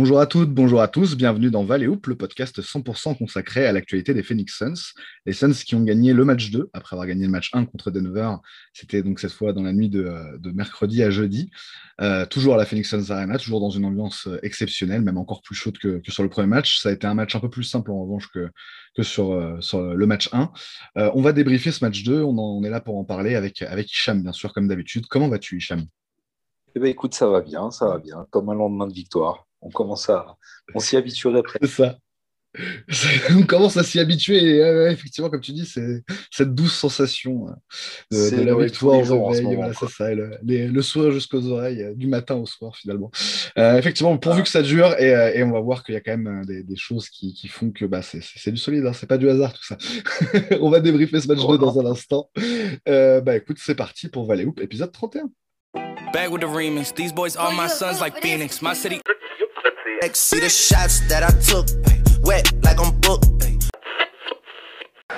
Bonjour à toutes, bonjour à tous, bienvenue dans Val le podcast 100% consacré à l'actualité des Phoenix Suns. Les Suns qui ont gagné le match 2 après avoir gagné le match 1 contre Denver. C'était donc cette fois dans la nuit de, euh, mercredi à jeudi. Euh, toujours à la Phoenix Suns Arena, toujours dans une ambiance euh, exceptionnelle, même encore plus chaude que, sur le premier match. Ça a été un match un peu plus simple en revanche que, sur, le match 1. on va débriefer ce match 2, on, est là pour en parler avec, avec Hicham, bien sûr, comme d'habitude. Comment vas-tu, Hicham? Eh ben, écoute, ça va bien, ça va bien, comme un lendemain de victoire on commence à, on s'y habituerait après. C'est ça. On commence à s'y habituer et effectivement, comme tu dis, c'est cette douce sensation euh, de, la victoire au réveil. Voilà, c'est ça, le, sourire jusqu'aux oreilles, euh, du matin au soir finalement. Euh, effectivement, pourvu que ça dure et, on va voir qu'il y a quand même des, choses qui, font que bah, c'est du solide, hein, c'est pas du hasard tout ça. on va débriefer ce match 2 dans un instant. bah écoute, c'est parti pour Valley Hoop, épisode 31. Bag with the remix. These boys are my sons like Phoenix. My city. See the shots that I took, wet like I'm booked.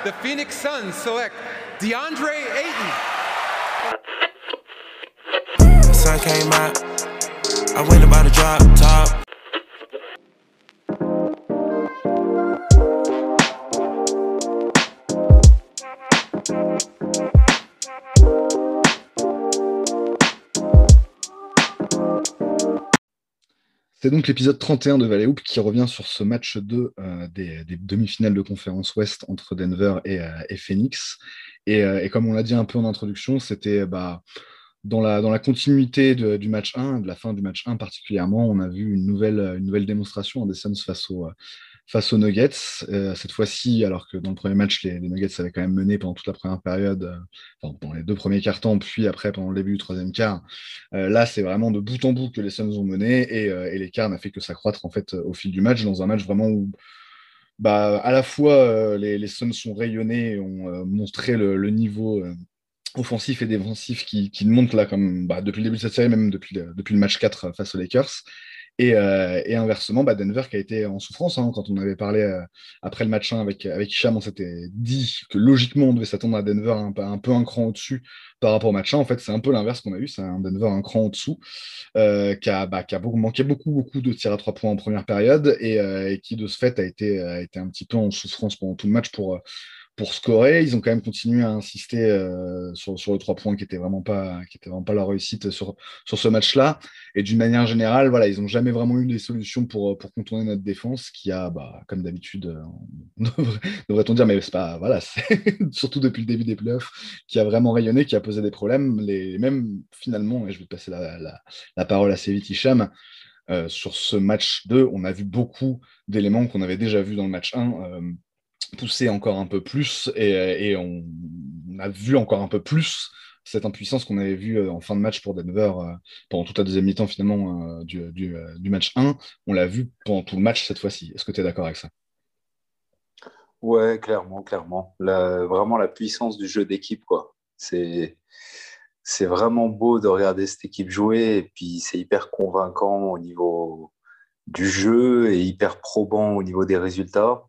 The Phoenix Suns select DeAndre Ayton. The sun came out, I went about to drop top. C'est donc l'épisode 31 de Valley Hoop qui revient sur ce match 2 euh, des, demi-finales de conférence Ouest entre Denver et, euh, Phoenix. Euh, et, comme on l'a dit un peu en introduction, c'était bah, dans, la, dans la continuité du match 1, de la fin du match 1 particulièrement, on a vu une nouvelle, une nouvelle démonstration des Suns face au, face aux Nuggets. Euh, cette fois-ci, alors que dans le premier match, les, Nuggets avaient quand même mené pendant toute la première période, euh, enfin, pendant les deux premiers quarts temps, puis après pendant le début du troisième quart. Euh, là, c'est vraiment de bout en bout que les Suns ont mené et, l'écart n'a fait que s'accroître en fait au fil du match, dans un match vraiment où bah, à la fois les, les Suns sont rayonnés et ont montré le, niveau offensif et défensif qui, qui monte là comme bah, depuis le début de cette série, même depuis, depuis le match 4 face aux Lakers. Euh, et, inversement, bah, Denver qui a été en souffrance. Hein, quand on avait parlé euh, après le match 1 avec, avec Hicham, on s'était dit que logiquement, on devait s'attendre à Denver un, peu un cran au-dessus par rapport au match 1. En fait, c'est un peu l'inverse qu'on a eu. C'est un Denver un cran au-dessous euh, qui, a, bah, qui a manqué beaucoup, beaucoup de tirs à trois points en première période et, qui, de ce fait, a été, a été un petit peu en souffrance pendant tout le match pour pour scorer. Ils ont quand même continué à insister euh, sur, sur, le 3 points qui n'était vraiment, pas, qui était vraiment pas leur réussite sur, sur ce match-là. Et d'une manière générale, voilà, ils n'ont jamais vraiment eu des solutions pour, pour contourner notre défense qui a, bah, comme d'habitude, euh, devrait-on dire, mais c'est pas, voilà, surtout depuis le début des playoffs, qui a vraiment rayonné, qui a posé des problèmes. Les, même finalement, et je vais te passer la, la, parole assez vite, Hicham, euh, sur ce match 2, on a vu beaucoup d'éléments qu'on avait déjà vus dans le match 1 poussé encore un peu plus et, on, a vu encore un peu plus cette impuissance qu'on avait vue euh, en fin de match pour Denver euh, pendant toute la deuxième mi-temps finalement euh, du, match 1. On l'a vu pendant tout le match cette fois-ci. Est-ce que tu es d'accord avec ça? Ouais, clairement, clairement. vraiment la puissance du jeu d'équipe, quoi. C'est c'est vraiment beau de regarder cette équipe jouer et puis c'est hyper convaincant au niveau du jeu et hyper probant au niveau des résultats.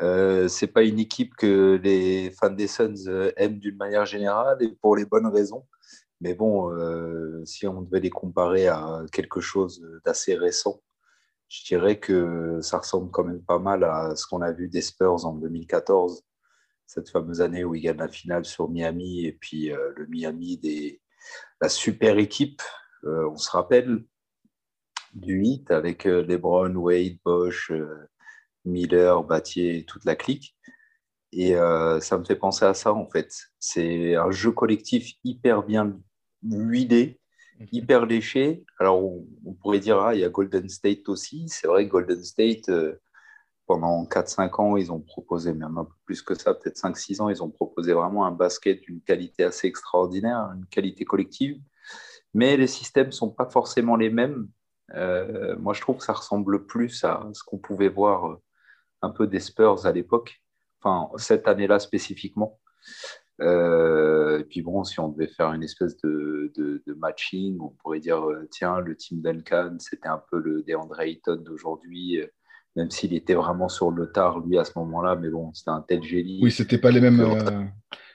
Euh, c'est pas une équipe que les fans des Suns euh, aiment d'une manière générale et pour les bonnes raisons. Mais bon, euh, si on devait les comparer à quelque chose d'assez récent, je dirais que ça ressemble quand même pas mal à ce qu'on a vu des Spurs en 2014, cette fameuse année où ils gagnent la finale sur Miami et puis le Miami des la super équipe. on se rappelle du hit avec LeBron, Wade, Bosch. Miller, Battier, toute la clique. Et euh, ça me fait penser à ça, en fait. C'est un jeu collectif hyper bien huilé, mhm. hyper léché. Alors, on, pourrait dire, ah, il y a Golden State aussi. C'est vrai que Golden State, euh, pendant 4-5 ans, ils ont proposé, même un peu plus que ça, peut-être 5-6 ans, ils ont proposé vraiment un basket d'une qualité assez extraordinaire, une qualité collective. Mais les systèmes ne sont pas forcément les mêmes. Euh, moi, je trouve que ça ressemble plus à ce qu'on pouvait voir un peu des Spurs à l'époque, enfin cette année-là spécifiquement. Euh, et puis bon, si on devait faire une espèce de, matching, on pourrait dire, euh, tiens, le team Duncan, c'était un peu le DeAndre Ayton d'aujourd'hui, euh, même s'il était vraiment sur le tard, lui, à ce moment-là, mais bon, c'était un tel génie. Oui, c'était pas les mêmes,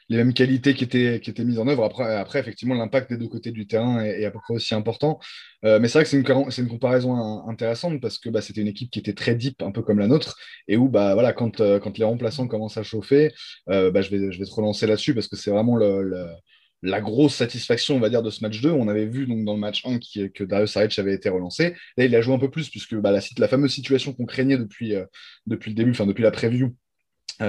les mêmes qualités qui étaient, qui étaient mises en œuvre. Après, après effectivement, l'impact des deux côtés du terrain est, à peu près aussi important. mais c'est vrai que c'est une, une, comparaison intéressante parce que bah, c'était une équipe qui était très deep, un peu comme la nôtre, et où bah, voilà, quand, quand les remplaçants commencent à chauffer, bah, je, vais, je vais te relancer là-dessus parce que c'est vraiment la grosse satisfaction, on va dire, de ce match 2. On avait vu donc, dans le match 1 que Darius Saric avait été relancé. Là, il a joué un peu plus, puisque bah, la, la, fameuse situation qu'on craignait depuis, euh, depuis le début, enfin depuis la preview, euh,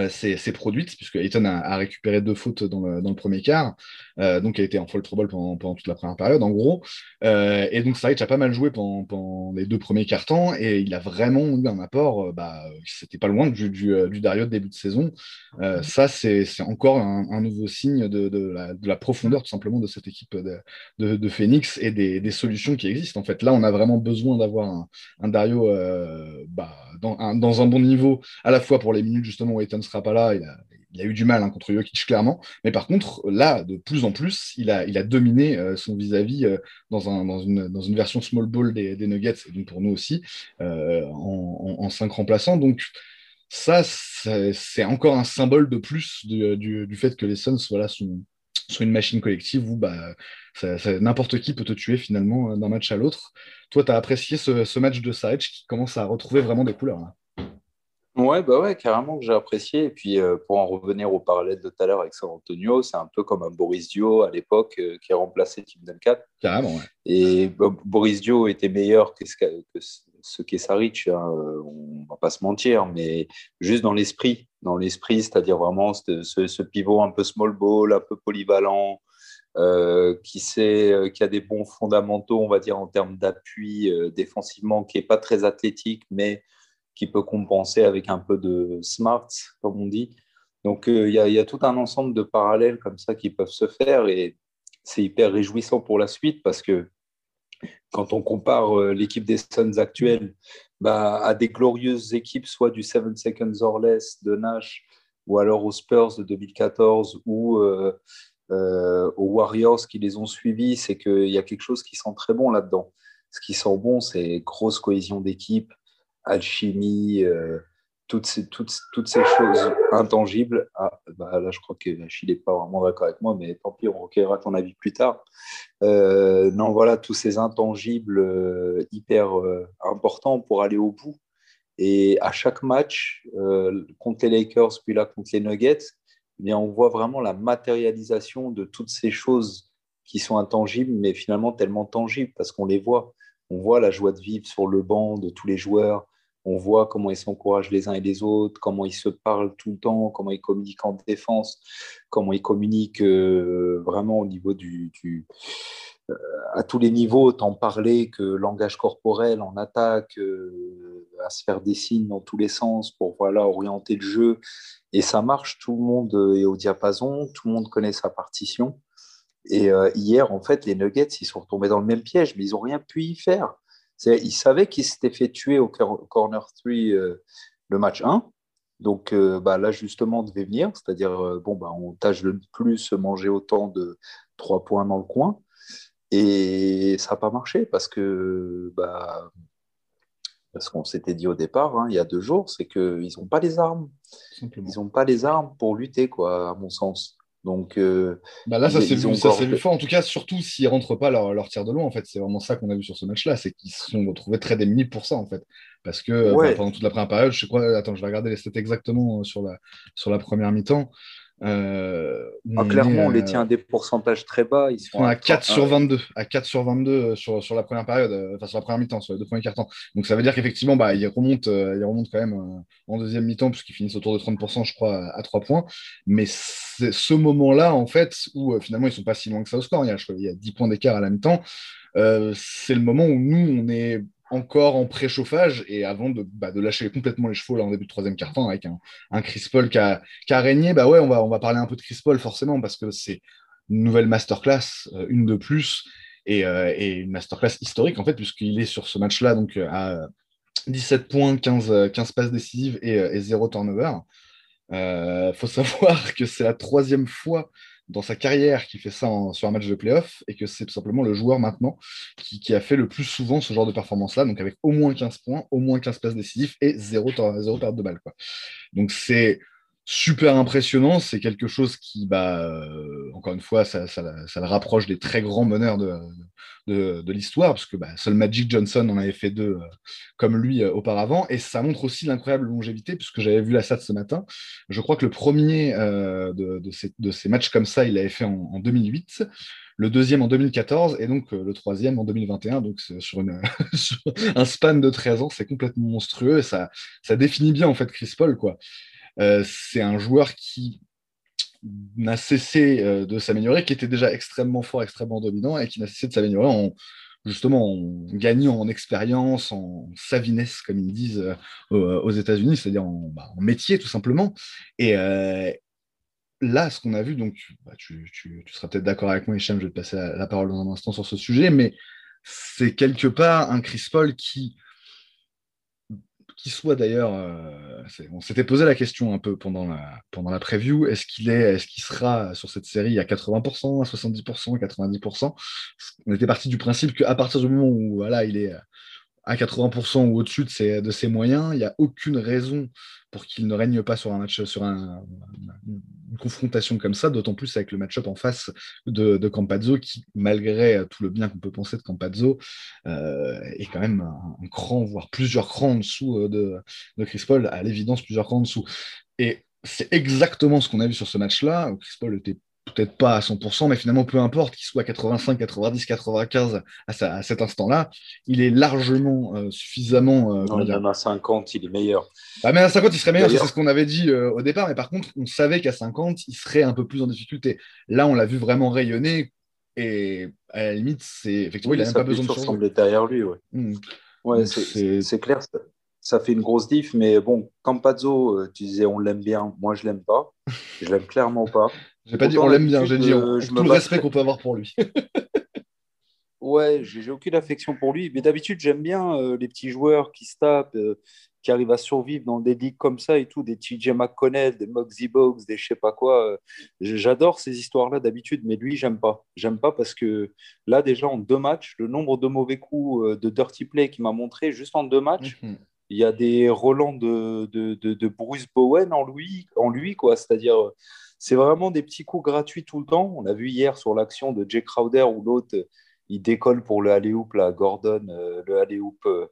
s'est produite, puisque Ayton a, récupéré deux fautes dans le, premier quart, euh, donc il a été en fall trouble pendant, toute la première période, en gros. Euh, et donc Saric a pas mal joué pendant, les deux premiers quarts-temps, et il a vraiment eu un apport, bah, c'était pas loin du, Dario de début de saison. ça, c'est encore un, nouveau signe de, la, profondeur, tout simplement, de cette équipe de, Phoenix et des, solutions qui existent. En fait, là, on a vraiment besoin d'avoir un, Dario bah, dans, un, bon niveau, à la fois pour les minutes, justement, où ne sera pas là. Eu du mal hein, contre Jokic, clairement. Mais par contre, là, de plus en plus, il a, il a dominé euh, son vis-à-vis euh, dans, un, dans, une, version small ball des, Nuggets, et donc pour nous aussi, euh, en, cinq remplaçants. Donc, ça, c'est encore un symbole de plus du, fait que les Suns voilà, sont, sont une machine collective où bah, n'importe qui peut te tuer finalement d'un match à l'autre. Toi, tu as apprécié ce, match de Saric qui commence à retrouver vraiment des couleurs. Ouais, bah ouais, carrément que j'ai apprécié. Et puis, euh, pour en revenir au parallèle de tout à l'heure avec San Antonio, c'est un peu comme un Boris Dio à l'époque euh, qui a remplacé Tim Duncan. Carrément, ouais. Et bah, Boris Dio était meilleur que ce qu'est Saric, hein, euh, on va pas se mentir, mais juste dans l'esprit, dans l'esprit, c'est-à-dire vraiment ce, ce, pivot un peu small ball, un peu polyvalent, qui, sait, qui a des bons fondamentaux, on va dire, en termes d'appui défensivement, qui est pas très athlétique, mais qui peut compenser avec un peu de smart, comme on dit. Donc, euh, il y, a tout un ensemble de parallèles comme ça qui peuvent se faire et c'est hyper réjouissant pour la suite parce que quand on compare euh, l'équipe des Suns actuelle bah, à des glorieuses équipes, soit du 7 seconds or less de Nash ou alors aux Spurs de 2014 ou euh, aux Warriors qui les ont suivis, c'est qu'il y a quelque chose qui sent très bon là-dedans. Ce qui sent bon, c'est grosse cohésion d'équipe, alchimie, euh, toutes, ces, toutes, toutes, ces choses intangibles. Ah, bah là, je crois que n'est pas vraiment d'accord avec moi, mais tant pis, on recueillera ton avis plus tard. Euh, non, voilà, tous ces intangibles euh, hyper importants pour aller au bout. Et à chaque match, contre les Lakers, puis là contre les Nuggets, eh bien, on voit vraiment la matérialisation de toutes ces choses qui sont intangibles, mais finalement tellement tangibles parce qu'on les voit. On voit la joie de vivre sur le banc de tous les joueurs, on voit comment ils s'encouragent les uns et les autres, comment ils se parlent tout le temps, comment ils communiquent en défense, comment ils communiquent euh, vraiment au niveau du, euh, à tous les autant tant parler que langage corporel en attaque, euh, à se faire des signes dans tous les sens pour voilà orienter le jeu. Et ça marche, tout le monde est au diapason, tout le monde connaît sa partition. Et hier, en fait, les Nuggets, ils sont retombés dans le même piège, mais ils n'ont rien pu y faire. Il savait qu'il s'était fait tuer au corner 3 euh, le match 1. Donc euh, bah, l'ajustement devait venir, c'est-à-dire euh, bon, bah, on tâche de ne plus manger autant de 3 points dans le coin. Et ça n'a pas marché parce que bah, parce qu'on s'était dit au départ, hein, il y a deux jours, c'est qu'ils n'ont pas les armes. Ils n'ont pas les armes pour lutter, quoi, à mon sens. Donc, euh, bah là, ça s'est vu, vu, fort. En tout cas, surtout s'ils ne rentrent pas leur, leur, tir de loin, en fait. C'est vraiment ça qu'on a vu sur ce match-là. C'est qu'ils se sont retrouvés très démunis pour ça, en fait. Parce que euh, pendant toute la première période, je crois, attends, je vais regarder les stats exactement euh, sur la, sur la première mi-temps. Euh, ah, clairement, on les tient à des pourcentages très bas. Ils sont à, 4 sur 22, à 4 sur 22 euh, sur, sur la première période, enfin sur la première mi-temps, sur les deux premiers quarts Donc ça veut dire qu'effectivement, bah, ils, remontent, ils remontent quand même en deuxième mi-temps, puisqu'ils finissent autour de 30%, je crois, à, 3 points. Mais c'est ce moment-là, en fait, où finalement, ils sont pas si loin que ça au score. Il y a, il y a 10 points d'écart à la mi-temps. c'est le moment où nous, on est encore en préchauffage et avant de, bah, lâcher complètement les chevaux là, en début de troisième quart-temps avec un, un, Chris Paul qui a, qui régné, bah ouais, on va, on va parler un peu de Chris Paul forcément parce que c'est une nouvelle masterclass, euh, une de plus et, euh, une masterclass historique en fait, puisqu'il est sur ce match-là donc euh, à 17 points, 15, 15 passes décisives et, et 0 turnover. Il faut savoir que c'est la troisième fois dans sa carrière qui fait ça sur un match de playoff et que c'est tout simplement le joueur maintenant qui, a fait le plus souvent ce genre de performance-là, donc avec au moins 15 points, au moins 15 passes décisives et 0, 0 perte de balle. Quoi. Donc c'est super impressionnant. C'est quelque chose qui, bah, euh, encore une fois, ça, le rapproche des très grands meneurs de, l'histoire, parce que bah, seul Magic Johnson en avait fait deux euh, comme lui euh, auparavant. Et ça montre aussi l'incroyable longévité, puisque j'avais vu la SAT ce matin. Je crois que le premier de, ces, matchs comme ça, il l'avait fait en, en, 2008 le deuxième en 2014 et donc le troisième en 2021. Donc sur, un span de 13 ans, c'est complètement monstrueux et ça, ça définit bien en fait Chris Paul. Quoi. Euh, c'est un joueur qui n'a cessé euh, de s'améliorer, qui était déjà extrêmement fort, extrêmement dominant, et qui n'a cessé de s'améliorer en justement en gagnant en expérience, en savinesse, comme ils disent euh, aux États-Unis, c'est-à-dire bah, en, métier tout simplement. Et là, ce qu'on a vu, donc bah, tu, seras peut-être d'accord avec moi, Hicham, je vais te passer la, parole dans un instant sur ce sujet, mais c'est quelque part un Chris Paul qui soit d'ailleurs, euh, on s'était posé la question un peu pendant la, pendant la preview, est-ce qu'il est, est-ce qu'il sera sur cette série à 80%, à 70%, à 90% On était parti du principe qu'à partir du moment où voilà, il est à 80% ou au-dessus de ses, moyens, il n'y a aucune raison pour qu'il ne règne pas sur un match, sur un, une confrontation comme ça, d'autant plus avec le match-up en face de, de, Campazzo, qui, malgré tout le bien qu'on peut penser de Campazzo, euh, est quand même un, cran, voire plusieurs crans en dessous euh, de, de Chris Paul, à l'évidence plusieurs crans en dessous. Et c'est exactement ce qu'on a vu sur ce match-là. Chris Paul était peut-être pas à 100%, mais finalement, peu importe qu'il soit 85, 90, 95 à, cet instant-là, il est largement euh, suffisamment. Euh, non, même à 50, il est meilleur. Ah, mais à 50, il serait meilleur, c'est ce qu'on avait dit euh, au départ, mais par contre, on savait qu'à 50, il serait un peu plus en difficulté. Là, on l'a vu vraiment rayonner, et à la limite, c'est effectivement, il n'a même pas besoin de changer. derrière lui, ouais. Hmm. Ouais, c'est clair. Ça, fait une grosse diff, mais bon, Campazzo, tu disais on l'aime bien, moi je l'aime pas. Je l'aime clairement pas. J'ai pas dit on l'aime bien, j'ai dit euh, tout le respect qu'on peut avoir pour lui. ouais, j'ai aucune affection pour lui, mais d'habitude j'aime bien euh, les petits joueurs qui se tapent, euh, qui arrivent à survivre dans des ligues comme ça et tout, des TJ McConnell, des Moxie Box, des je sais pas quoi. J'adore ces histoires-là d'habitude, mais lui j'aime pas. J'aime pas parce que là déjà en deux matchs, le nombre de mauvais coups de dirty play qu'il m'a montré juste en deux matchs. Mhm. Il y a des relents de, de, de, Bruce Bowen en lui, en lui quoi. C'est-à-dire, c'est vraiment des petits coups gratuits tout le temps. On a vu hier sur l'action de Jay Crowder où l'autre, il décolle pour le alley-oop, là, Gordon, euh, le alley-oop euh,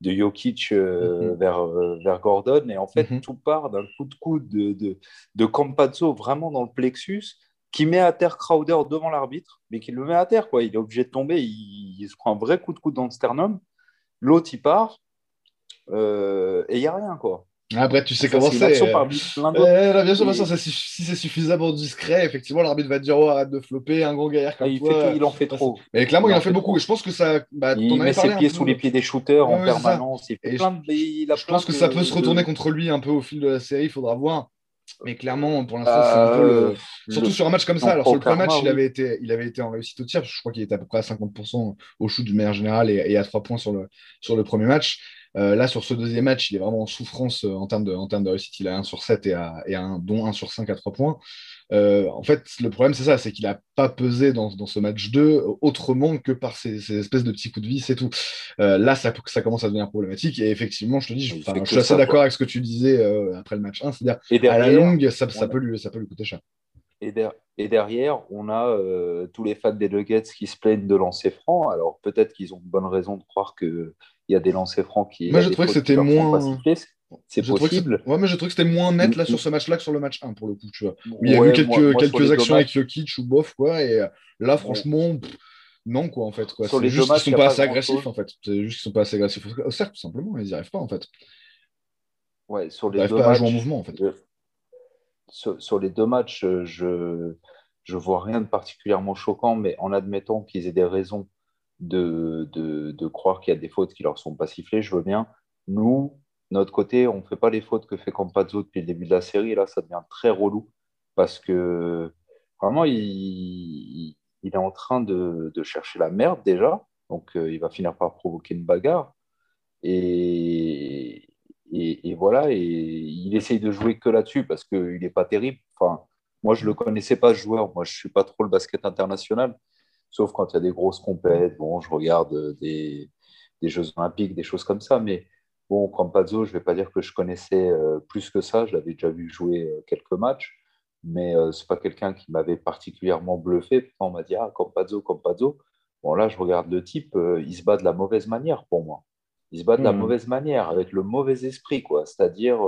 de Jokic euh, mhm. vers, vers Gordon. Et en fait, mhm. tout part d'un coup de coude de, de, de, Campazzo vraiment dans le plexus qui met à terre Crowder devant l'arbitre, mais qui le met à terre. Quoi. Il est obligé de tomber. Il, se prend un vrai coup de coude dans le sternum. L'autre, il part. Et il n'y a rien. quoi. Après, tu sais comment c'est. Euh... bien sûr, si c'est suffisamment discret, effectivement, l'arbitre va dire oh, arrête de flopper, un gros gaillard comme il toi. il en fait trop. Mais clairement, il, en fait, beaucoup. je pense que ça. Bah, il met ses pieds sous les pieds des shooters en permanence. je pense que ça peut se retourner contre lui un peu au fil de la série, il faudra voir. Mais clairement, pour l'instant, c'est un peu le... Surtout sur un match comme ça. Alors, sur le premier match, il, avait été, il avait été en réussite au tir. Je crois qu'il était à peu près à 50% au shoot du meilleur général et, à 3 points sur le, sur le premier match. Euh, là, sur ce deuxième match, il est vraiment en souffrance euh, en, termes de, en termes de réussite. Il a 1 sur 7 et, à, et un, dont 1 sur 5 à 3 points. Euh, en fait, le problème, c'est ça, c'est qu'il n'a pas pesé dans, dans, ce match 2 autrement que par ces, espèces de petits coups de vis et tout. là, ça, ça commence à devenir problématique. Et effectivement, je te dis, je, je suis assez d'accord avec ce que tu disais après le match 1. C'est-à-dire, à la longue, ça, ça, peut lui, ça peut lui coûter cher. Et, derrière, on a tous les fans des Nuggets qui se plaignent de lancer franc. Alors peut-être qu'ils ont de bonnes raisons de croire que il y a des lancers francs qui. Moi, je trouvais que c'était moins. C'est possible. Ouais, mais je trouve que c'était moins net là sur ce match-là que sur le match 1 pour le coup. Tu vois. il y a eu quelques, quelques actions avec Jokic ou bof, quoi. Et euh, là, franchement, non, quoi, en fait. Quoi. C'est juste qu'ils sont pas assez agressifs, en fait. C'est juste qu'ils sont pas assez agressifs au cercle, tout simplement. Ils n'y arrivent pas, en fait. Ouais, sur les deux pas matchs. À jouer en mouvement, en fait. Sur, les deux matchs, je je vois rien de particulièrement choquant, mais en admettant qu'ils aient des raisons de, de, croire qu'il y a des fautes qui leur sont pas sifflées, je veux bien. Nous, notre côté, on ne fait pas les fautes que fait Campazzo depuis le début de la série. Là, ça devient très relou parce que vraiment, il, il est en train de, de, chercher la merde déjà. Donc, euh, il va finir par provoquer une bagarre. Et, et, voilà, et il essaye de jouer que là-dessus parce qu'il n'est pas terrible. Enfin, moi, je ne le connaissais pas, ce joueur. Moi, je ne suis pas trop le basket international sauf quand il y a des grosses compètes. Bon, je regarde des, Jeux Olympiques, des choses comme ça, mais Bon, Campazzo, je ne vais pas dire que je connaissais plus que ça, je l'avais déjà vu jouer quelques matchs, mais ce n'est pas quelqu'un qui m'avait particulièrement bluffé. Pourtant, on m'a dit, ah, Campazzo, Campazzo. Bon, là, je regarde le type, il se bat de la mauvaise manière pour moi. Il se bat de la mmh. mauvaise manière, avec le mauvais esprit, quoi. C'est-à-dire,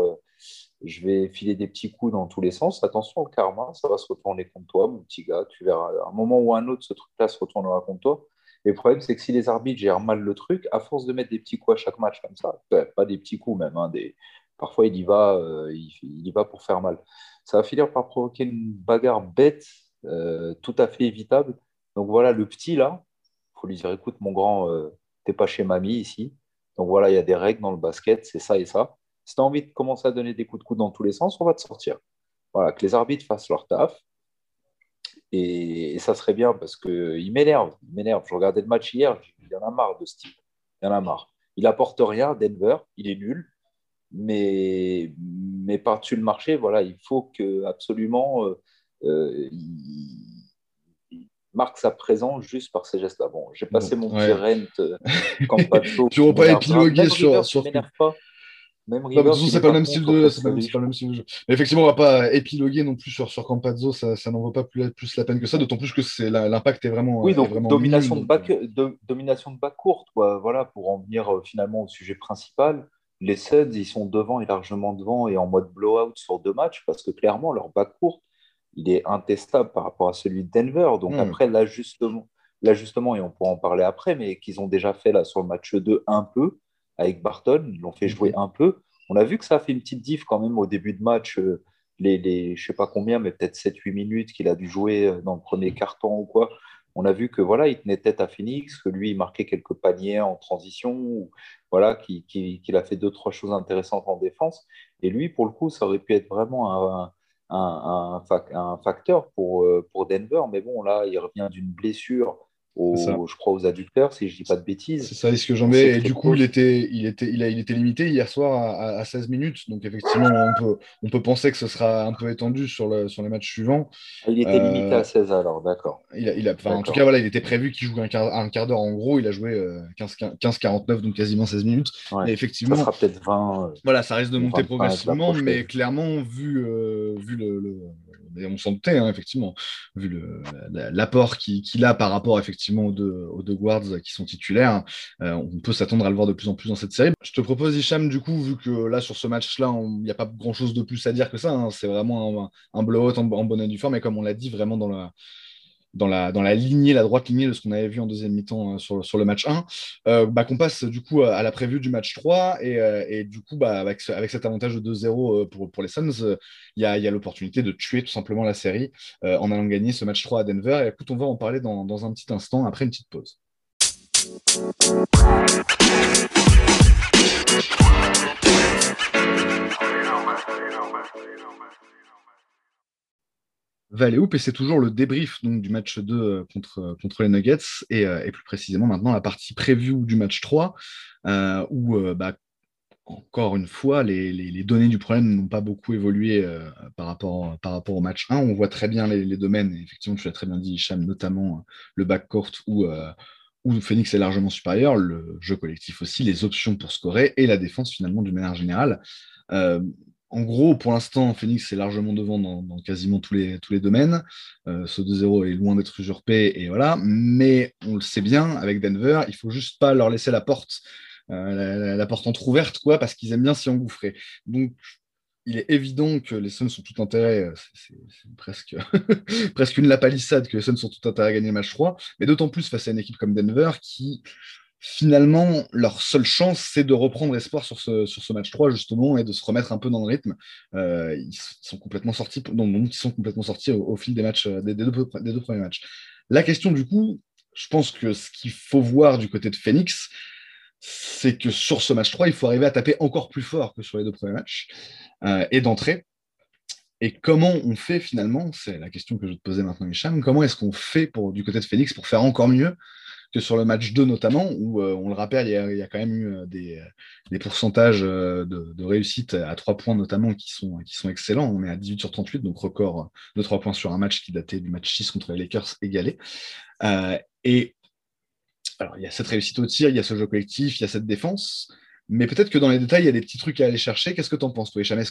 je vais filer des petits coups dans tous les sens. Attention au karma, ça va se retourner contre toi, mon petit gars. Tu verras, à un moment ou un autre, ce truc-là se retournera contre toi. Et le problème, c'est que si les arbitres gèrent mal le truc, à force de mettre des petits coups à chaque match comme ça, pas des petits coups même, hein, des... parfois il y, va, euh, il, y va pour faire mal. Ça va finir par provoquer une bagarre bête, euh, tout à fait évitable. Donc voilà, le petit là, il faut lui dire écoute, mon grand, euh, t'es pas chez mamie ici. Donc voilà, il y a des règles dans le basket, c'est ça et ça. Si tu as envie de commencer à donner des coups de coude dans tous les sens, on va te sortir. Voilà, que les arbitres fassent leur taf. Et, ça serait bien parce qu'il m'énerve. Il m'énerve. Je regardais le match hier, il y en a marre de ce type. Il y en a marre. Il apporte rien, Denver, il est nul. Mais, mais par-dessus le marché, voilà, il faut que absolument euh, euh, il, marque sa présence juste par ces gestes-là. Bon, j'ai passé mon petit rent euh, Tu ne pas épiloguer sur. sur... Pas. Même c'est pas, le même style de jeu. Mais effectivement, on va pas épiloguer non plus sur, sur Campazzo, ça, ça n'en vaut pas plus, plus, la peine que ça, d'autant plus que c'est l'impact est vraiment. Oui, donc vraiment domination, de bac, de, domination de bac courte, quoi. Voilà, pour en venir euh, finalement au sujet principal. Les Suns, ils sont devant et largement devant et en mode blowout sur deux matchs parce que clairement, leur bac court, il est intestable par rapport à celui de Denver. Donc hmm. après, l'ajustement, l'ajustement, et on pourra en parler après, mais qu'ils ont déjà fait là sur le match 2 un peu avec Barton, ils l'ont fait jouer un peu. On a vu que ça a fait une petite diff quand même au début de match, euh, les, les je sais pas combien, mais peut-être 7-8 minutes qu'il a dû jouer euh, dans le premier carton ou quoi. On a vu que voilà, il tenait tête à Phoenix, que lui, il marquait quelques paniers en transition, ou, voilà, qu'il a fait deux, trois choses intéressantes en défense. Et lui, pour le coup, ça aurait pu être vraiment un, un, un facteur pour, euh, pour Denver. Mais bon, là, il revient d'une blessure je crois aux adducteurs, si je dis pas de bêtises. C'est ça, est-ce que j'en mets Et du coup, il était, il, était, il, a, il était limité hier soir à, 16 minutes. Donc, effectivement, on peut, on peut penser que ce sera un peu étendu sur, le, sur les matchs suivants. Ah, il était limité à 16 euh, alors, d'accord. Il il a, en tout cas, voilà, il était prévu qu'il joue un quart, un quart d'heure. En gros, il a joué 15-49, euh, donc quasiment 16 minutes. et effectivement, ça sera peut-être 20. Euh, voilà, ça risque de monter progressivement, mais clairement, vu, vu le on s'en doutait, effectivement, vu l'apport qu'il a par rapport effectivement aux deux, guards qui sont titulaires, euh, on peut s'attendre à le voir de plus en plus dans cette série. Je te propose, Hicham, du coup, vu que là, sur ce match-là, il n'y a pas grand-chose de plus à dire que ça, hein, c'est vraiment un, un blowout en, en bonne et due forme, comme on l'a dit, vraiment dans la, dans la, dans la lignée, la droite lignée de ce qu'on avait vu en deuxième mi-temps euh, sur, sur, le match 1, euh, bah, qu'on passe du coup à la prévue du match 3. Et, euh, et du coup, bah, avec, avec cet avantage de 2-0 pour, pour les Suns, il y a, y a l'opportunité de tuer tout simplement la série en allant gagner ce match 3 à Denver. Et écoute, on va en parler dans, dans un petit instant après une petite pause. Valéoup et c'est toujours le débrief donc, du match 2 euh, contre, euh, contre les Nuggets et, euh, et, plus précisément maintenant la partie preview du match 3 où bah, encore une fois les, les, données du problème n'ont pas beaucoup évolué par, rapport, par rapport au match 1. On voit très bien les, domaines, effectivement tu l'as très bien dit Hicham, notamment le backcourt où, où Phoenix est largement supérieur, le jeu collectif aussi, les options pour scorer et la défense finalement d'une manière générale en gros, pour l'instant, Phoenix est largement devant dans, quasiment tous les, domaines. Euh, ce 2-0 est loin d'être usurpé, et voilà. Mais on le sait bien, avec Denver, il faut juste pas leur laisser la porte, euh, la, porte entrouverte, quoi, parce qu'ils aiment bien s'y engouffrer. Donc, il est évident que les Suns sont tout intérêt, euh, c'est presque, presque une lapalissade que les Suns sont tout intérêt à gagner le match 3, mais d'autant plus face à une équipe comme Denver qui finalement, leur seule chance, c'est de reprendre espoir sur ce, sur ce match 3, justement, et de se remettre un peu dans le rythme. Euh, ils sont complètement sortis, ils sont complètement sortis au, fil des matchs, euh, des, deux, premiers matchs. La question, du coup, je pense que ce qu'il faut voir du côté de Phoenix, c'est que sur ce match 3, il faut arriver à taper encore plus fort que sur les deux premiers matchs, euh, et d'entrer. Et comment on fait finalement, c'est la question que je te posais maintenant, Hicham, comment est-ce qu'on fait pour, du côté de Phoenix pour faire encore mieux que sur le match 2 notamment, où euh, on le rappelle, il y, a, quand même eu euh, des, des pourcentages euh, de, réussite à 3 points notamment qui sont, qui sont excellents. On est à 18 sur 38, donc record de 3 points sur un match qui datait du match 6 contre les Lakers égalé. et alors, il y a cette réussite au tir, il y a ce jeu collectif, il y a cette défense. Mais peut-être que dans les détails, il y a des petits trucs à aller chercher. Qu'est-ce que tu en penses, toi, Hicham?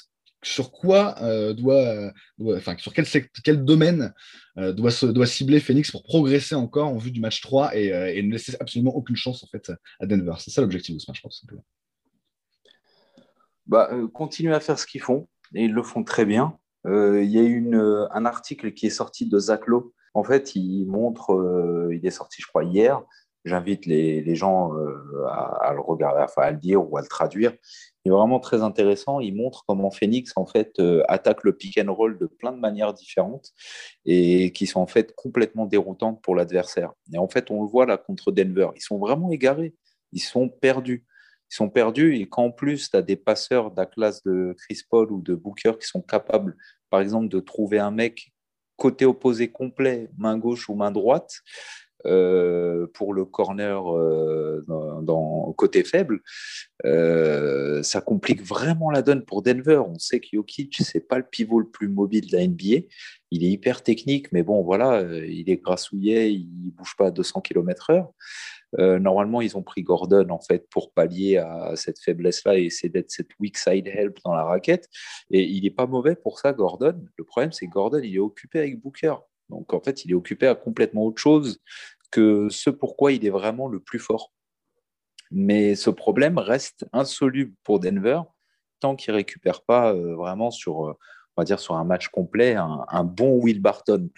Sur quoi doit, enfin, sur quel, quel domaine doit, se, doit cibler Phoenix pour progresser encore en vue du match 3 et, ne laisser absolument aucune chance en fait à Denver C'est ça l'objectif de ce match, je pense. Bah, continuer à faire ce qu'ils font et ils le font très bien. Il y a une, un article qui est sorti de Zach Lowe. En fait, il montre, il est sorti, je crois, hier, j'invite les, les, gens euh, à, le regarder, à le dire ou à le traduire. Est vraiment très intéressant. Il montre comment Phoenix en fait euh, attaque le pick and roll de plein de manières différentes et qui sont en fait complètement déroutantes pour l'adversaire. Et en fait, on le voit là contre Denver. Ils sont vraiment égarés. Ils sont perdus. Ils sont perdus et qu'en plus, tu as des passeurs de la classe de Chris Paul ou de Booker qui sont capables, par exemple, de trouver un mec côté opposé complet, main gauche ou main droite, euh, pour le corner euh, côté faible, euh, ça complique vraiment la donne pour Denver. On sait que Jokic, c'est pas le pivot le plus mobile de la NBA. Il est hyper technique, mais bon, voilà, il est grassouillet, il bouge pas à 200 km/h. normalement, ils ont pris Gordon en fait pour pallier à cette faiblesse-là et essayer d'être cette weak side help dans la raquette. Et il n'est pas mauvais pour ça, Gordon. Le problème, c'est Gordon, il est occupé avec Booker. Donc en fait, il est occupé à complètement autre chose que ce pourquoi il est vraiment le plus fort. Mais ce problème reste insoluble pour Denver tant qu'il ne récupère pas euh, vraiment sur, euh, on va dire, sur un match complet un, bon Will Barton,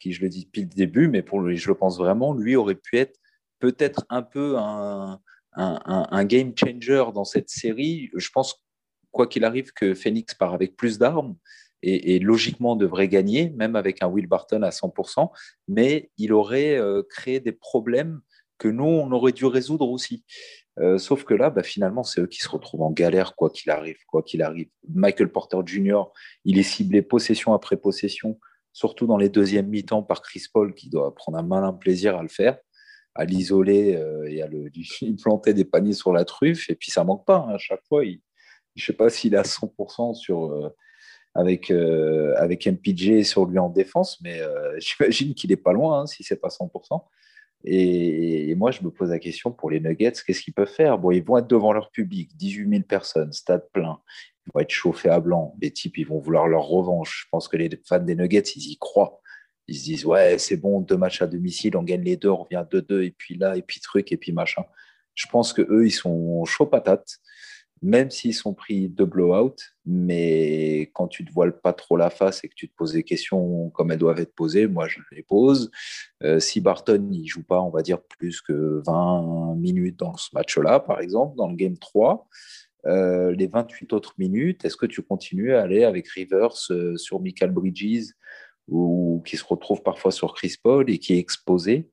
qui, je le dis depuis le début, mais pour lui, je le pense vraiment, lui aurait pu être peut-être un peu un, un, game changer dans cette série. Je pense, quoi qu'il arrive, que Phoenix part avec plus d'armes et, logiquement devrait gagner, même avec un Will Barton à 100%, mais il aurait euh, créé des problèmes que nous, on aurait dû résoudre aussi. Euh, sauf que là, bah, finalement, c'est eux qui se retrouvent en galère, quoi qu'il arrive, quoi qu'il arrive. Michael Porter Jr., il est ciblé possession après possession, surtout dans les deuxièmes mi-temps par Chris Paul, qui doit prendre un malin plaisir à le faire, à l'isoler euh, et à le, lui planter des paniers sur la truffe. Et puis ça manque pas, hein, à chaque fois. Il, je ne sais pas s'il est à 100% sur, avec, euh, avec MPJ sur lui en défense, mais euh, j'imagine qu'il n'est pas loin hein, si ce n'est pas 100%. Et, moi, je me pose la question pour les Nuggets, qu'est-ce qu'ils peuvent faire? Bon, ils vont être devant leur public, 18 000 personnes, stade plein, ils vont être chauffés à blanc. Les types, ils vont vouloir leur revanche. Je pense que les fans des Nuggets, ils y croient. Ils se disent, ouais, c'est bon, deux matchs à domicile, on gagne les deux, on revient 2-2, et puis là, et puis truc, et puis machin. Je pense qu'eux, ils sont chauds patates même s'ils sont pris de blowout, mais quand tu ne te voiles pas trop la face et que tu te poses des questions comme elles doivent être posées, moi je les pose. Euh, si Barton ne joue pas, on va dire, plus que 20 minutes dans ce match-là, par exemple, dans le Game 3, euh, les 28 autres minutes, est-ce que tu continues à aller avec Rivers euh, sur Michael Bridges ou qui se retrouve parfois sur Chris Paul et qui est exposé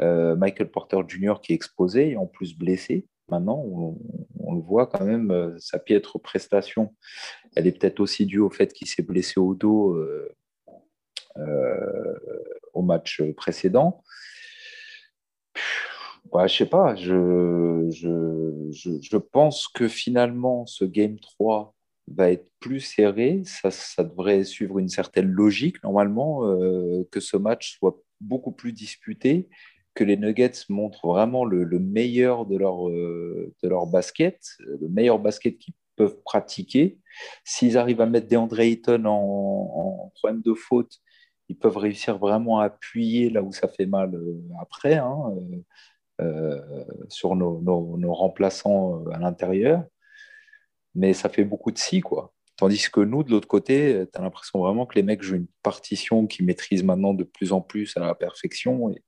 Michael Porter Jr. qui est exposé et en plus blessé? Maintenant, on, le voit quand même, euh, sa piètre prestation, elle est peut-être aussi due au fait qu'il s'est blessé au dos euh, euh, au match précédent. Bah, je sais pas, je, je, pense que finalement, ce Game 3 va être plus serré. Ça, ça devrait suivre une certaine logique, normalement, que ce match soit beaucoup plus disputé que les Nuggets montrent vraiment le, meilleur de leur, euh, de leur basket, le meilleur basket qu'ils peuvent pratiquer. S'ils arrivent à mettre des André Ayton en, en, problème de faute, ils peuvent réussir vraiment à appuyer là où ça fait mal euh, après, hein, euh, sur nos, nos, nos, remplaçants à l'intérieur. Mais ça fait beaucoup de si, quoi. Tandis que nous, de l'autre côté, tu as l'impression vraiment que les mecs jouent une partition qu'ils maîtrisent maintenant de plus en plus à la perfection et,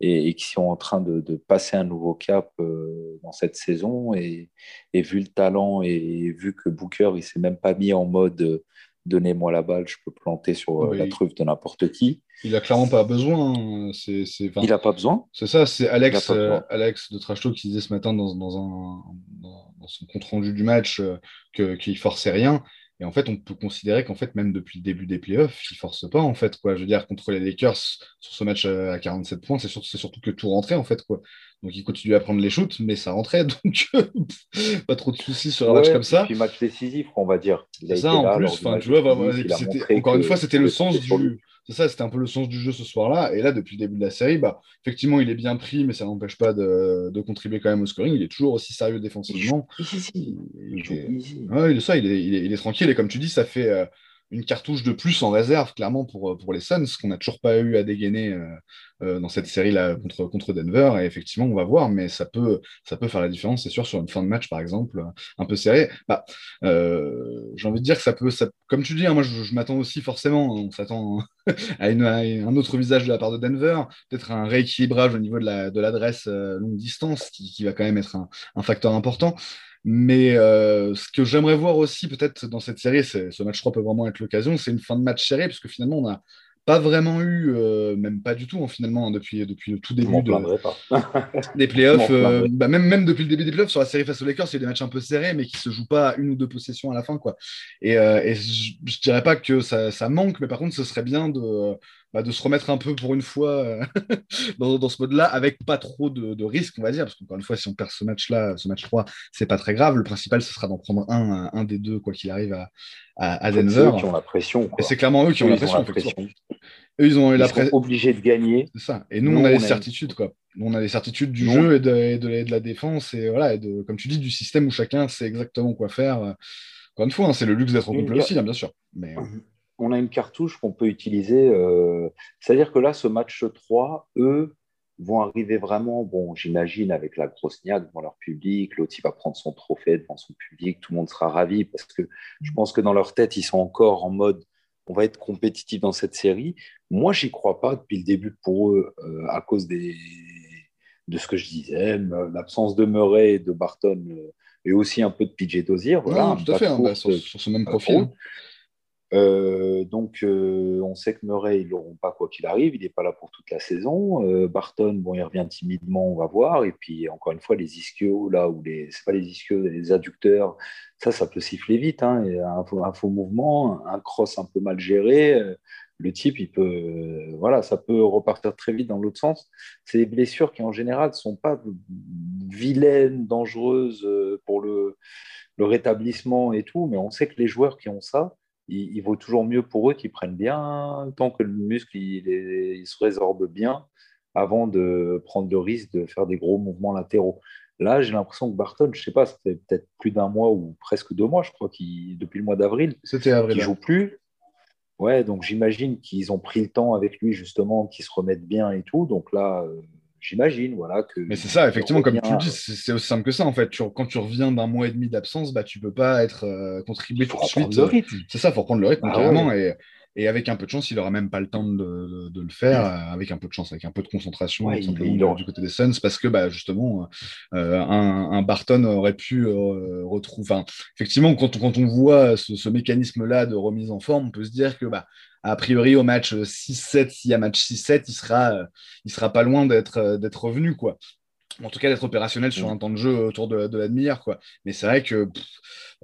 et, qui sont en train de, passer un nouveau cap euh, dans cette saison. Et, vu le talent et vu que Booker, il s'est même pas mis en mode euh, donnez-moi la balle, je peux planter sur euh, la truffe de n'importe qui. Il a clairement pas besoin. Hein. C'est, il n'a pas besoin. C'est ça, c'est Alex, Alex de Trash qui disait ce matin dans, dans, un, dans son compte rendu du match qu'il forçait rien. Et en fait, on peut considérer qu'en fait, même depuis le début des playoffs, ils ne forcent pas, en fait, quoi. Je veux dire, contre les Lakers, sur ce match à 47 points, c'est surtout, surtout, que tout rentrait, en fait, quoi. Donc, ils continuent à prendre les shoots, mais ça rentrait, donc pas trop de soucis sur un match comme ça. Et puis, match décisif, on va dire. C'est ça, en plus. tu vois, encore une fois, c'était le sens du... C'est ça, c'était un peu le sens du jeu ce soir-là. Et là, depuis le début de la série, bah, effectivement, il est bien pris, mais ça n'empêche pas de, contribuer quand même au scoring. Il est toujours aussi sérieux défensivement. Il, est... ça, il est, tranquille. Et comme tu dis, ça fait, euh, une cartouche de plus en réserve, clairement, pour, euh, pour les Suns, qu'on n'a toujours pas eu à dégainer euh, euh, dans cette série-là contre, contre Denver. Et effectivement, on va voir, mais ça peut, ça peut faire la différence, c'est sûr, sur une fin de match, par exemple, un peu serré. Bah, J'ai envie de dire que ça peut, comme tu dis, hein, moi, je, m'attends aussi forcément, on s'attend à, un autre visage de la part de Denver, peut-être un rééquilibrage au niveau de l'adresse de longue distance, qui, qui, va quand même être un facteur important. Mais euh, ce que j'aimerais voir aussi, peut-être dans cette série, ce match 3 peut vraiment être l'occasion, c'est une fin de match serrée, parce que finalement, on n'a pas vraiment eu, euh, même pas du tout, hein, finalement, depuis, depuis le tout début des playoffs. Euh, bah, même, même depuis le début des playoffs, sur la série face aux Lakers, il y a des matchs un peu serrés, mais qui se jouent pas à une ou deux possessions à la fin. Quoi. Et, et je, ne dirais pas que ça, ça, manque, mais par contre, ce serait bien de bah, de se remettre un peu pour une fois euh, dans, ce mode-là, avec pas trop de, risques, on va dire, parce qu'encore une fois, si on perd ce match-là, ce match 3, c'est pas très grave. Le principal, ce sera d'en prendre un, un des deux, quoi qu'il arrive à, à, Denver. C'est eux qui ont la pression. Et c'est clairement eux qui ont, la, pression, Eux, ils ont eu la pression. obligés de gagner. C'est ça. Et nous, on a les certitudes, quoi. Nous, on a les certitudes du jeu et de, de, la défense, et voilà, et de, comme tu dis, du système où chacun sait exactement quoi faire. Encore une fois, hein, c'est le luxe d'être complet aussi, hein, bien sûr. Mais... On a une cartouche qu'on peut utiliser. Euh, c'est-à-dire que là, ce match 3, eux vont arriver vraiment, bon, j'imagine, avec la grosse niaque devant leur public. L'autre, il va prendre son trophée devant son public. Tout le monde sera ravi parce que je pense que dans leur tête, ils sont encore en mode on va être compétitif dans cette série. Moi, j'y crois pas depuis le début pour eux euh, à cause des, de ce que je disais, l'absence de Murray et de Barton euh, et aussi un peu de PJ Dozier. Voilà, tout à fait, hein, bah, sur, ce même profil. Euh, donc, euh, on sait que Murray, ils l'auront pas quoi qu'il arrive. Il n'est pas là pour toute la saison. Euh, Barton, bon, il revient timidement, on va voir. Et puis, encore une fois, les ischios, là, où les, c'est pas les ischios, les adducteurs, ça, ça peut siffler vite. Hein, un, un, faux mouvement, un cross un peu mal géré, le type, il peut, voilà, ça peut repartir très vite dans l'autre sens. C'est des blessures qui, en général, sont pas vilaines, dangereuses pour le rétablissement et tout, mais on sait que les joueurs qui ont ça, il, vaut toujours mieux pour eux qu'ils prennent bien tant que le muscle il, se résorbe bien avant de prendre le risque de faire des gros mouvements latéraux. Là, j'ai l'impression que Barton, je ne sais pas, ça fait peut-être plus d'un mois ou presque deux mois, je crois, depuis le mois d'avril, C'était avril, ne joue plus. Ouais, donc j'imagine qu'ils ont pris le temps avec lui justement, qu'il se remette bien et tout. Donc là, euh, j'imagine. Voilà, que Mais c'est ça, effectivement, comme tu le dis, c'est aussi simple que ça. En fait, quand tu reviens d'un mois et demi d'absence, bah, tu peux pas être euh, contribué tout de suite. Euh, c'est ça, il faut reprendre le rythme, ah Et, et, avec un peu de chance, il aura même pas le temps de, de, le faire, euh, avec un peu de chance, avec un peu de concentration du côté des Suns, parce que bah, justement, un, un, Barton aurait pu retrouver. effectivement, quand on, quand on voit ce, ce mécanisme-là de remise en forme, on peut se dire que bah, a priori, au match 6-7, s'il y a match 6-7, il sera, euh, il sera pas loin d'être, euh, d'être revenu, quoi. En tout cas, d'être opérationnel sur mm. un temps de jeu autour de, de la demi-heure, quoi. Mais c'est vrai que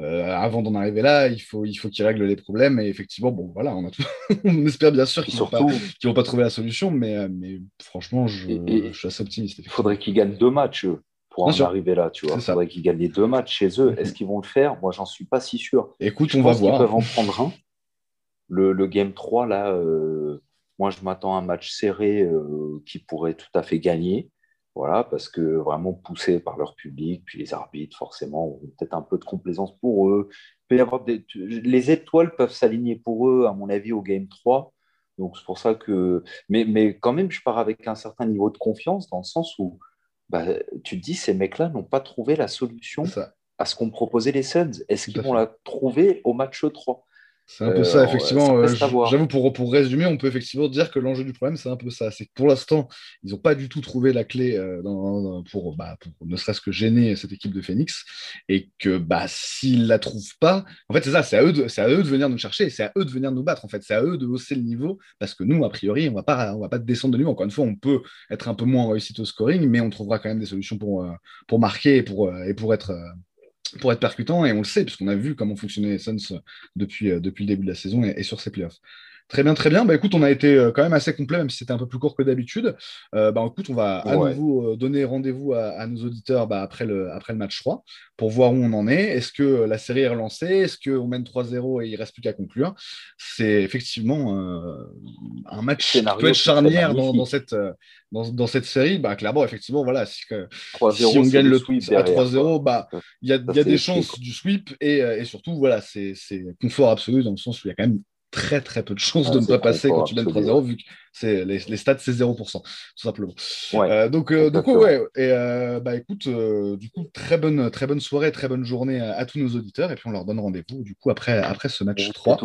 euh, avant d'en arriver là, il faut, il faut qu'il règle les problèmes. Et effectivement, bon, voilà, on, a on espère bien sûr qu'ils ne vont, vont, pas trouver la solution, mais, mais franchement, je, je suis assez optimiste. Il faudrait qu'ils gagnent deux matchs pour en arriver là, tu vois. Il faudrait qu'ils gagnent les deux matchs chez eux. Mm-hmm. Est-ce qu'ils vont le faire? Moi, j'en suis pas si sûr. Écoute, on va voir. Ils peuvent en prendre un. Le, Game 3, là, euh, moi, je m'attends à un match serré euh, qui pourrait tout à fait gagner. Voilà, parce que vraiment poussé par leur public, puis les arbitres, forcément, ont peut-être un peu de complaisance pour eux. peut y avoir des... Les étoiles peuvent s'aligner pour eux, à mon avis, au Game 3. Donc, c'est pour ça que. Mais, mais quand même, je pars avec un certain niveau de confiance, dans le sens où bah, tu te dis, ces mecs-là n'ont pas trouvé la solution à ce qu'ont proposé les Suns. Est-ce qu'ils vont la trouver au match 3 c'est un peu ça, euh, effectivement. Euh, j'avoue, pour, pour résumer, on peut effectivement dire que l'enjeu du problème, c'est un peu ça. C'est que pour l'instant, ils n'ont pas du tout trouvé la clé euh, pour, bah, pour, ne serait-ce que gêner cette équipe de Phoenix. Et que bah, s'ils ne la trouvent pas, en fait, c'est ça, c'est à, eux de, à eux de venir nous chercher, c'est à eux de venir nous battre. En fait, c'est à eux de hausser le niveau parce que nous, a priori, on ne va pas descendre de niveau. Encore une fois, on peut être un peu moins réussi au scoring, mais on trouvera quand même des solutions pour, pour marquer et pour, et pour être pour être percutant, et on le sait, puisqu'on a vu comment fonctionnaient les Suns depuis, euh, depuis le début de la saison et, sur ces playoffs. Très bien, très bien. Bah, écoute, on a été euh, quand même assez complet, même si c'était un peu plus court que d'habitude. Euh, bah, écoute, on va à nouveau euh, donner rendez-vous à, nos auditeurs bah, après, le, après le match 3 pour voir où on en est. Est-ce que la série est relancée? Est-ce qu'on mène 3-0 et il ne reste plus qu'à conclure? C'est effectivement un match qui peut être charnière dans, cette, dans, cette série. Bah, clairement, effectivement, voilà, si, si on gagne le, sweep à 3-0, bah, il y a, y a des chances du sweep et, et surtout, voilà, c'est confort absolu dans le sens où il y a quand même très très peu de chances ah, de ne pas passer quand tu mènes 3-0 vu que c'est les, les, stats c'est 0% tout simplement. Euh, donc euh, coup ouais et euh, bah écoute du coup très bonne très bonne soirée très bonne journée à, tous nos auditeurs. Et puis on leur donne rendez-vous du coup après après ce match 3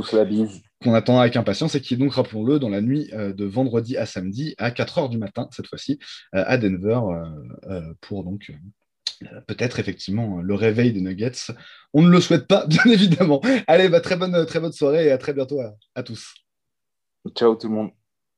qu'on attend avec impatience et qui est donc rappelons-le dans la nuit de vendredi à samedi à 4h du matin cette fois-ci à Denver pour donc peut-être effectivement le réveil des Nuggets. On ne le souhaite pas, bien évidemment. Allez, bah, très, bonne, très bonne soirée et à très bientôt à tous. Ciao tout le monde.